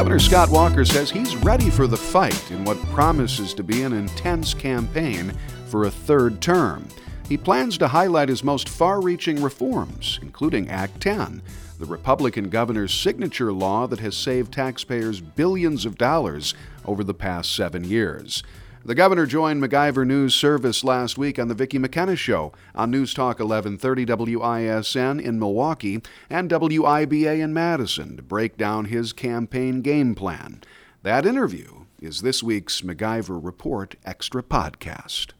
Governor Scott Walker says he's ready for the fight in what promises to be an intense campaign for a third term. He plans to highlight his most far reaching reforms, including Act 10, the Republican governor's signature law that has saved taxpayers billions of dollars over the past seven years. The governor joined MacIver News Service last week on the Vicki McKenna Show on News Talk 1130 WISN in Milwaukee and WIBA in Madison to break down his campaign game plan. That interview is this week's MacIver Report Extra podcast.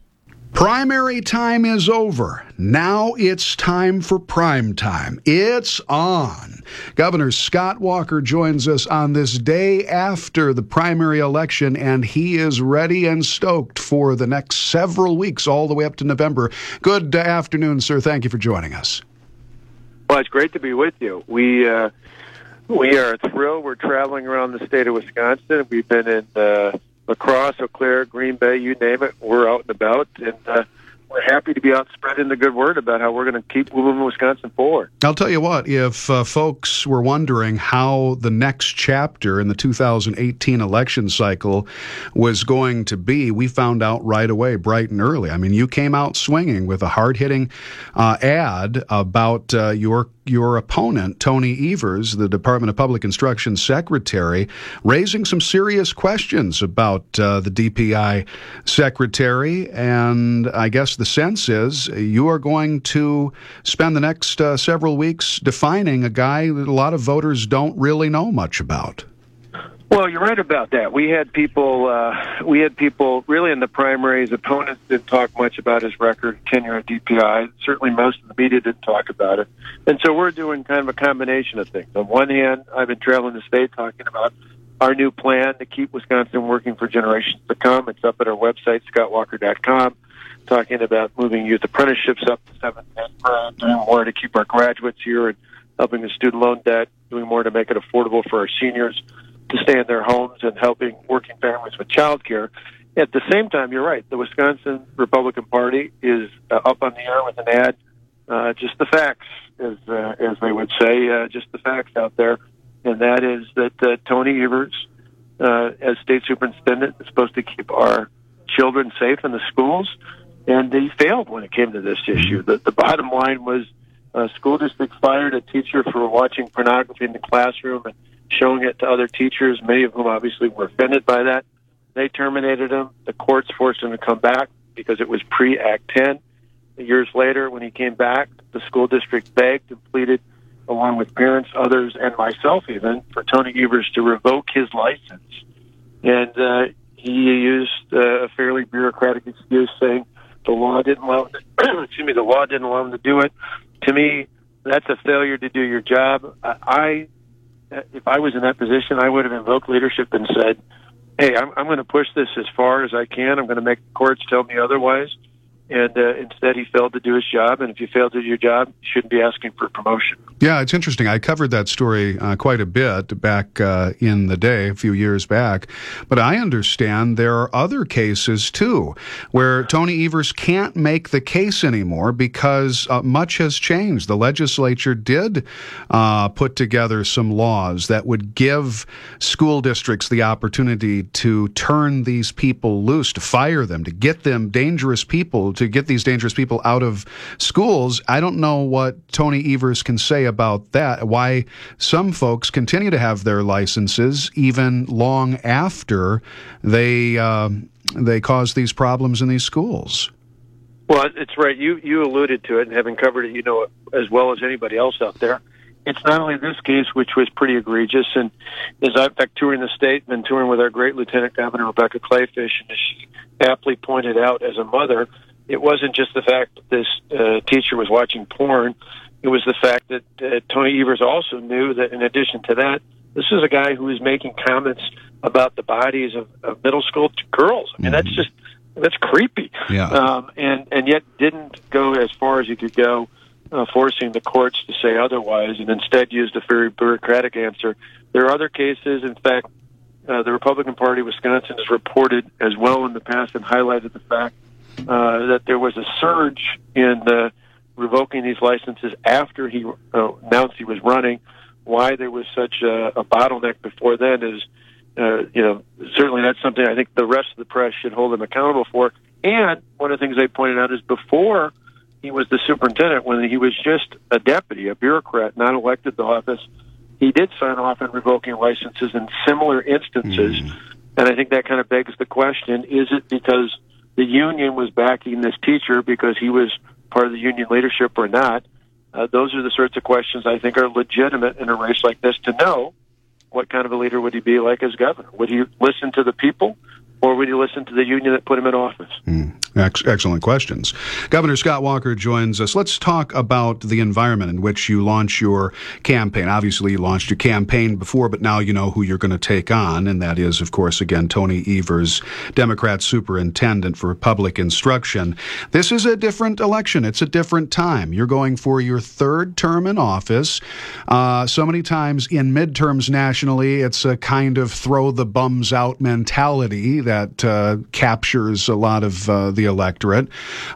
Primary time is over. Now it's time for prime time. It's on. Governor Scott Walker joins us on this day after the primary election, and he is ready and stoked for the next several weeks, all the way up to November. Good afternoon, sir. Thank you for joining us. Well, it's great to be with you. We uh, we are thrilled. We're traveling around the state of Wisconsin. We've been in. Uh, La Crosse, Eau Claire, Green Bay, you name it, we're out and about, and uh, we're happy to be out spreading the good word about how we're going to keep moving Wisconsin forward. I'll tell you what, if uh, folks were wondering how the next chapter in the 2018 election cycle was going to be, we found out right away, bright and early. I mean, you came out swinging with a hard hitting uh, ad about uh, your your opponent, Tony Evers, the Department of Public Instruction secretary, raising some serious questions about uh, the DPI secretary. And I guess the sense is you are going to spend the next uh, several weeks defining a guy that a lot of voters don't really know much about. Well, you're right about that. We had people, uh, we had people really in the primaries. Opponents didn't talk much about his record, tenure at DPI. Certainly, most of the media didn't talk about it. And so we're doing kind of a combination of things. On one hand, I've been traveling the state talking about our new plan to keep Wisconsin working for generations to come. It's up at our website, scottwalker.com, talking about moving youth apprenticeships up to seventh grade, doing more to keep our graduates here and helping the student loan debt, doing more to make it affordable for our seniors to stay in their homes and helping working families with child care. At the same time, you're right. The Wisconsin Republican Party is uh, up on the air with an ad, uh, just the facts, as uh, as they would say, uh, just the facts out there, and that is that uh, Tony Evers, uh, as state superintendent, is supposed to keep our children safe in the schools, and he failed when it came to this issue. The, the bottom line was, a school district fired a teacher for watching pornography in the classroom and showing it to other teachers, many of whom obviously were offended by that. They terminated him. The courts forced him to come back because it was pre Act 10. Years later, when he came back, the school district begged and pleaded, along with parents, others, and myself even, for Tony Evers to revoke his license. And uh, he used uh, a fairly bureaucratic excuse saying the law didn't allow him to, excuse me, the law didn't allow him to do it. To me, that's a failure to do your job. I if I was in that position, I would have invoked leadership and said, "Hey, I'm, I'm going to push this as far as I can. I'm going to make the courts tell me otherwise." And uh, instead he failed to do his job. And if you fail to do your job, you shouldn't be asking for promotion. Yeah, it's interesting. I covered that story uh, quite a bit back uh, in the day, a few years back. But I understand there are other cases too where Tony Evers can't make the case anymore because uh, much has changed. The legislature did uh, put together some laws that would give school districts the opportunity to turn these people loose, to fire them, to get them dangerous people to get these dangerous people out of schools. I don't know what Tony Evers can say about that. Why some folks continue to have their licenses even long after they uh, they cause these problems in these schools. Well, it's right. You you alluded to it, and having covered it, you know as well as anybody else out there. It's not only this case, which was pretty egregious, and as I've been touring the state and touring with our great Lieutenant Governor Rebecca Kleefisch, and as she aptly pointed out, as a mother, it wasn't just the fact that this uh, teacher was watching porn. It was the fact that uh, Tony Evers also knew that in addition to that, this is a guy who was making comments about the bodies of, of middle school girls. I mean, mm-hmm. that's just that's creepy. Yeah. Um, and and yet didn't go as far as he could go, uh, forcing the courts to say otherwise, and instead used a very bureaucratic answer. There are other cases. In fact, uh, the Republican Party, Wisconsin, has reported as well in the past and highlighted the fact uh, that there was a surge in the revoking these licenses after he uh, announced he was running, why there was such a, a bottleneck before then is, uh, you know, certainly that's something I think the rest of the press should hold him accountable for. And one of the things they pointed out is before he was the superintendent, when he was just a deputy, a bureaucrat, not elected to office, he did sign off on revoking licenses in similar instances. Mm. And I think that kind of begs the question is it because the union was backing this teacher because he was part of the union leadership or not? Uh, those are the sorts of questions I think are legitimate in a race like this to know what kind of a leader would he be like as governor? Would he listen to the people or would he listen to the union that put him in office? Mm. Ex- excellent questions. Governor Scott Walker joins us. Let's talk about the environment in which you launch your campaign. Obviously, you launched your campaign before, but now you know who you're going to take on, and that is, of course, again, Tony Evers, Democrat Superintendent for Public Instruction. This is a different election. It's a different time. You're going for your third term in office. Uh, so many times in midterms nationally, it's a kind of throw the bums out mentality that uh, captures a lot of uh, the electorate.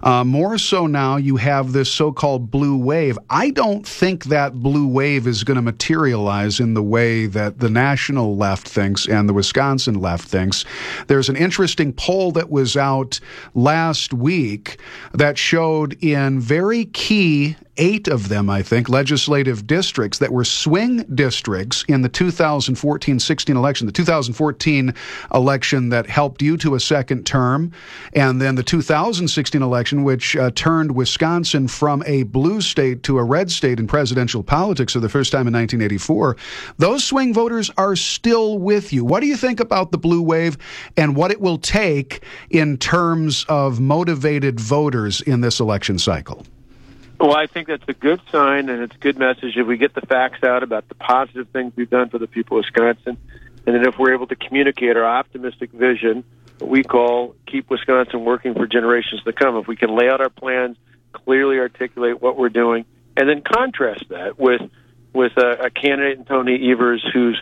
Uh, more so now, you have this so called blue wave. I don't think that blue wave is going to materialize in the way that the national left thinks and the Wisconsin left thinks. There's an interesting poll that was out last week that showed in very key eight of them, I think, legislative districts that were swing districts in the 2014 16 election. The 2014 election that helped you to a second term, and then the 2016 election, which uh, turned Wisconsin from a blue state to a red state in presidential politics for the first time in 1984. Those swing voters are still with you. What do you think about the blue wave and what it will take in terms of motivated voters in this election cycle? Well, I think that's a good sign, and it's a good message if we get the facts out about the positive things we've done for the people of Wisconsin, and then if we're able to communicate our optimistic vision, what we call keep Wisconsin working for generations to come. If we can lay out our plans, clearly articulate what we're doing, and then contrast that with with a, a candidate in Tony Evers who's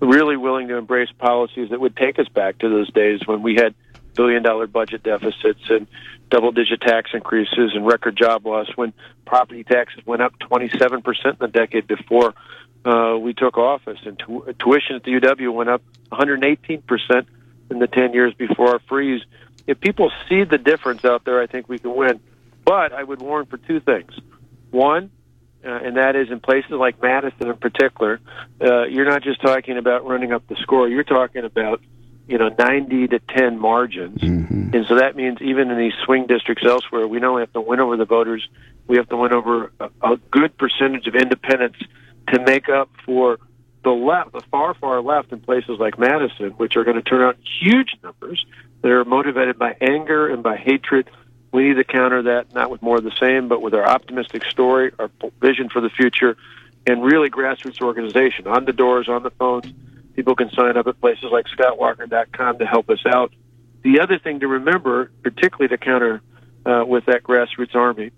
really willing to embrace policies that would take us back to those days when we had billion dollar budget deficits and double digit tax increases and record job loss when property taxes went up 27% in the decade before uh, we took office and tu- tuition at the UW went up 118% in the 10 years before our freeze. If people see the difference out there, I think we can win. But I would warn for two things. One, uh, and that is in places like Madison in particular, uh, you're not just talking about running up the score, you're talking about you know 90 to 10 margins. Mm-hmm. and so that means even in these swing districts elsewhere we don't have to win over the voters. We have to win over a, a good percentage of independents to make up for the left the far far left in places like Madison which are going to turn out huge numbers. That are motivated by anger and by hatred. We need to counter that not with more of the same but with our optimistic story our vision for the future and really grassroots organization. On the doors on the phones People can sign up at places like scottwalker.com to help us out. The other thing to remember, particularly to counter uh, with that grassroots army,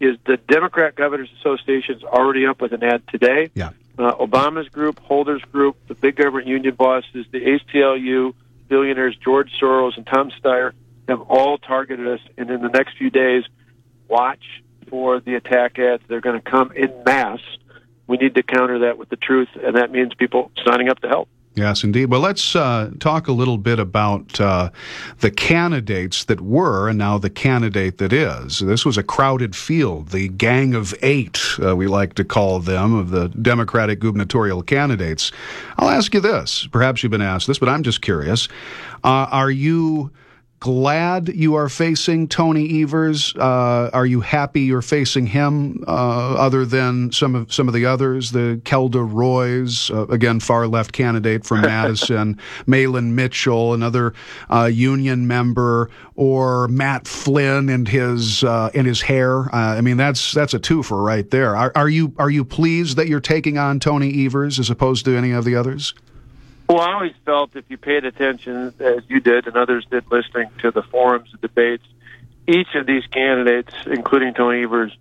is the Democrat Governors Association is already up with an ad today. Yeah. Uh, Obama's group, Holder's group, the big government union bosses, the ACLU, billionaires George Soros and Tom Steyer have all targeted us. And in the next few days, watch for the attack ads. They're going to come in mass. We need to counter that with the truth, and that means people signing up to help. Yes, indeed. Well, let's uh, talk a little bit about uh, the candidates that were and now the candidate that is. This was a crowded field, the gang of eight, uh, we like to call them, of the Democratic gubernatorial candidates. I'll ask you this. Perhaps you've been asked this, but I'm just curious. Uh, are you glad you are facing Tony Evers? Uh, are you happy you're facing him? Uh, other than some of some of the others, the Kelda Roys, uh, again far left candidate from Madison, Mahlon Mitchell, another uh, union member, or Matt Flynn and his uh, and his hair. Uh, I mean, that's that's a twofer right there. Are, are you are you pleased that you're taking on Tony Evers as opposed to any of the others? Well, I always felt if you paid attention, as you did and others did, listening to the forums, the debates, each of these candidates, including Tony Evers,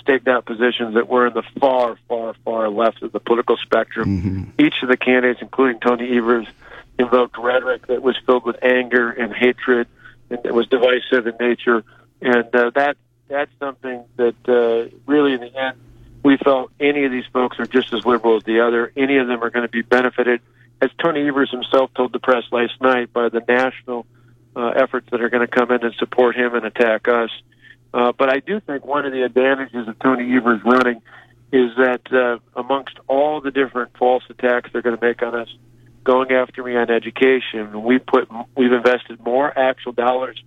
staked out positions that were in the far, far, far left of the political spectrum. Mm-hmm. Each of the candidates, including Tony Evers, invoked rhetoric that was filled with anger and hatred, and it was divisive in nature. And uh, that that's something that uh, really, in the end, we felt any of these folks are just as liberal as the other. Any of them are going to be benefited, as Tony Evers himself told the press last night, by the national uh, efforts that are going to come in and support him and attack us. Uh, but I do think one of the advantages of Tony Evers running is that uh, amongst all the different false attacks they're going to make on us, going after me on education, we put we've invested more actual dollars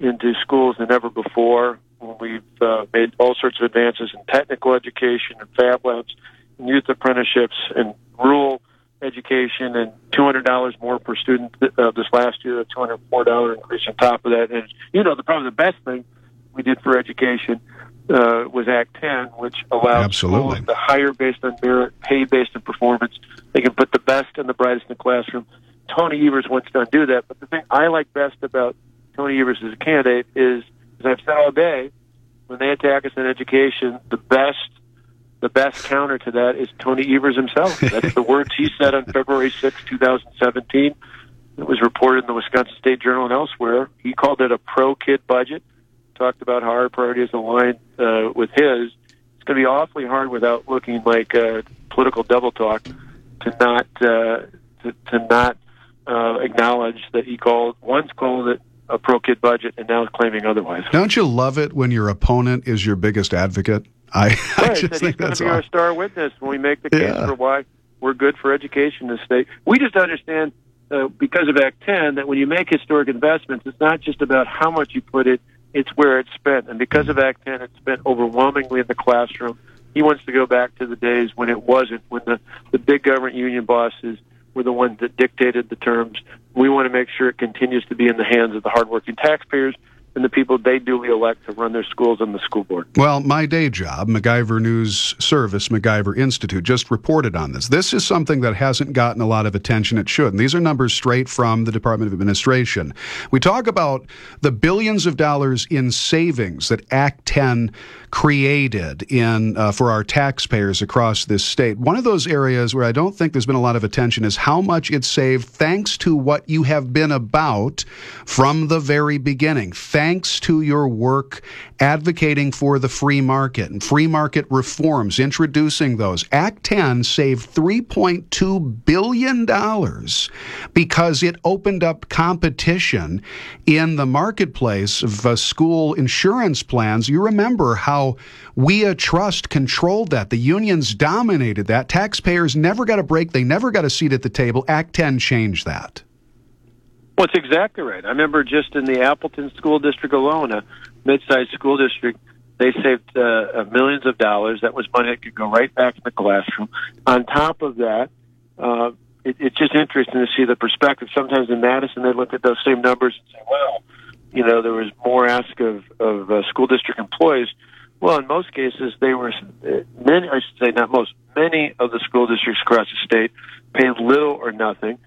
into schools than ever before. We've uh, made all sorts of advances in technical education and fab labs, and youth apprenticeships, and rural education, and two hundred dollars more per student uh, this last year, a two hundred four dollar increase on top of that. And you know, the probably the best thing we did for education uh, was Act 10, which allows Absolutely. schools to hire based on merit, pay based on performance. They can put the best and the brightest in the classroom. Tony Evers wants to undo that. But the thing I like best about Tony Evers as a candidate is, as I've said all day, when they attack us in education, the best the best counter to that is Tony Evers himself. That's the words he said on February 6, 2017. It was reported in the Wisconsin State Journal and elsewhere. He called it a pro kid budget talked about how our priorities align uh, with his. It's going to be awfully hard without looking like uh, political double talk to not uh, to, to not uh, acknowledge that he called once called it a pro kid budget and now is claiming otherwise. Don't you love it when your opponent is your biggest advocate? I, I just he's think going that's to be our star witness when we make the case Yeah. for why we're good for education in the state. We just understand uh, because of Act 10 that when you make historic investments, it's not just about how much you put it, it's where it's spent. And because of Act 10, it's spent overwhelmingly in the classroom. He wants to go back to the days when it wasn't, when the, the big government union bosses were the ones that dictated the terms. We want to make sure it continues to be in the hands of the hardworking taxpayers and the people they duly elect to run their schools and the school board. Well, my day job, MacIver News Service, MacIver Institute, just reported on this. This is something that hasn't gotten a lot of attention. It should. And these are numbers straight from the Department of Administration. We talk about the billions of dollars in savings that Act 10 created in uh, for our taxpayers across this state. One of those areas where I don't think there's been a lot of attention is how much it saved thanks to what you have been about from the very beginning. To your work advocating for the free market and free market reforms, introducing those. Act 10 saved $3.2 billion because it opened up competition in the marketplace of uh, school insurance plans. You remember how WEA Trust controlled that. The unions dominated that. Taxpayers never got a break, they never got a seat at the table. Act 10 changed that. Well, it's exactly right. I remember just in the Appleton School District alone, a mid-sized school district, they saved uh, uh, millions of dollars. That was money that could go right back in the classroom. On top of that, uh, it, it's just interesting to see the perspective. Sometimes in Madison, they look at those same numbers and say, "Well, you know, there was more ask of of uh, school district employees." Well, in most cases, they were uh, many. I should say, not most. Many of the school districts across the state paid little or nothing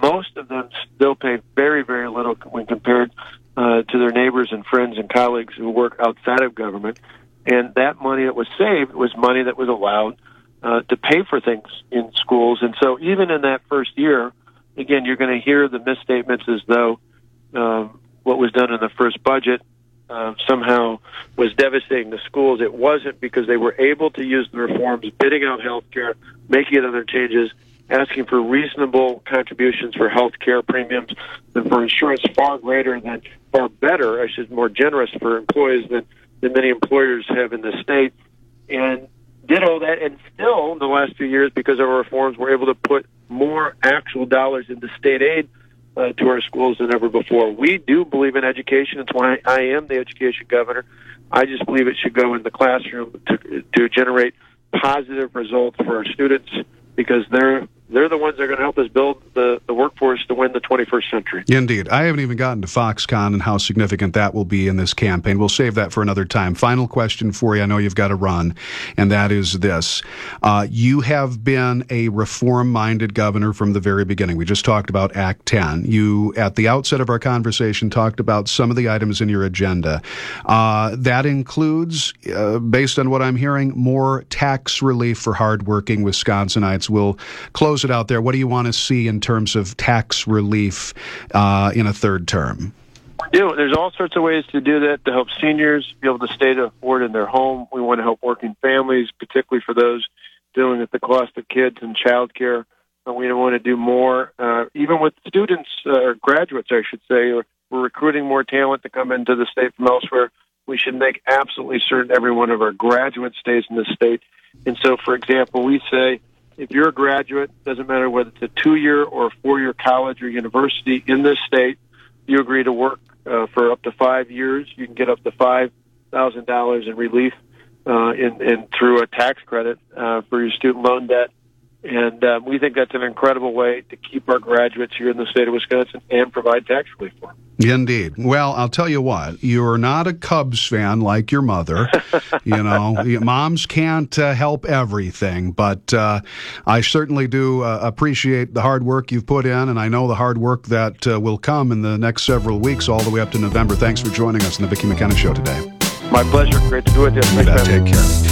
most of them still pay very, very little when compared uh, to their neighbors and friends and colleagues who work outside of government. And that money that was saved was money that was allowed uh, to pay for things in schools. And so, even in that first year, again, you're going to hear the misstatements as though um, what was done in the first budget uh, somehow was devastating the schools. It wasn't because they were able to use the reforms, bidding out health care, making other changes, asking for reasonable contributions for health care premiums and for insurance far greater than, far better, I should, more generous for employees than, than many employers have in the state. And did all that, and still, in the last few years, because of our reforms, we're able to put more actual dollars into state aid uh, to our schools than ever before. We do believe in education. It's why I am the education governor. I just believe it should go in the classroom to, to generate positive results for our students because they're they're the ones that are going to help us build the, the workforce to win the 21st century. Indeed. I haven't even gotten to Foxconn and how significant that will be in this campaign. We'll save that for another time. Final question for you. I know you've got to run, and that is this. Uh, you have been a reform minded governor from the very beginning. We just talked about Act 10. You, at the outset of our conversation, talked about some of the items in your agenda. Uh, that includes, uh, based on what I'm hearing, more tax relief for hardworking Wisconsinites. We'll close it out there. What do you want to see in terms of tax relief uh, in a third term? We do. There's all sorts of ways to do that to help seniors be able to stay to afford in their home. We want to help working families, particularly for those dealing with the cost of kids and childcare. And we want to do more, uh, even with students uh, or graduates, I should say. We're recruiting more talent to come into the state from elsewhere. We should make absolutely certain every one of our graduates stays in the state. And so, for example, we say if you're a graduate, doesn't matter whether it's a two-year or a four-year college or university in this state, you agree to work uh, for up to five years, you can get up to five thousand dollars in relief uh, in, in through a tax credit uh, for your student loan debt. And um, we think that's an incredible way to keep our graduates here in the state of Wisconsin and provide tax relief for them. Indeed. Well, I'll tell you what, you're not a Cubs fan like your mother. you know, moms can't uh, help everything, but uh, I certainly do uh, appreciate the hard work you've put in, and I know the hard work that uh, will come in the next several weeks, all the way up to November. Thanks for joining us on the Vicki McKenna Show today. My pleasure. Great to do it. Take care.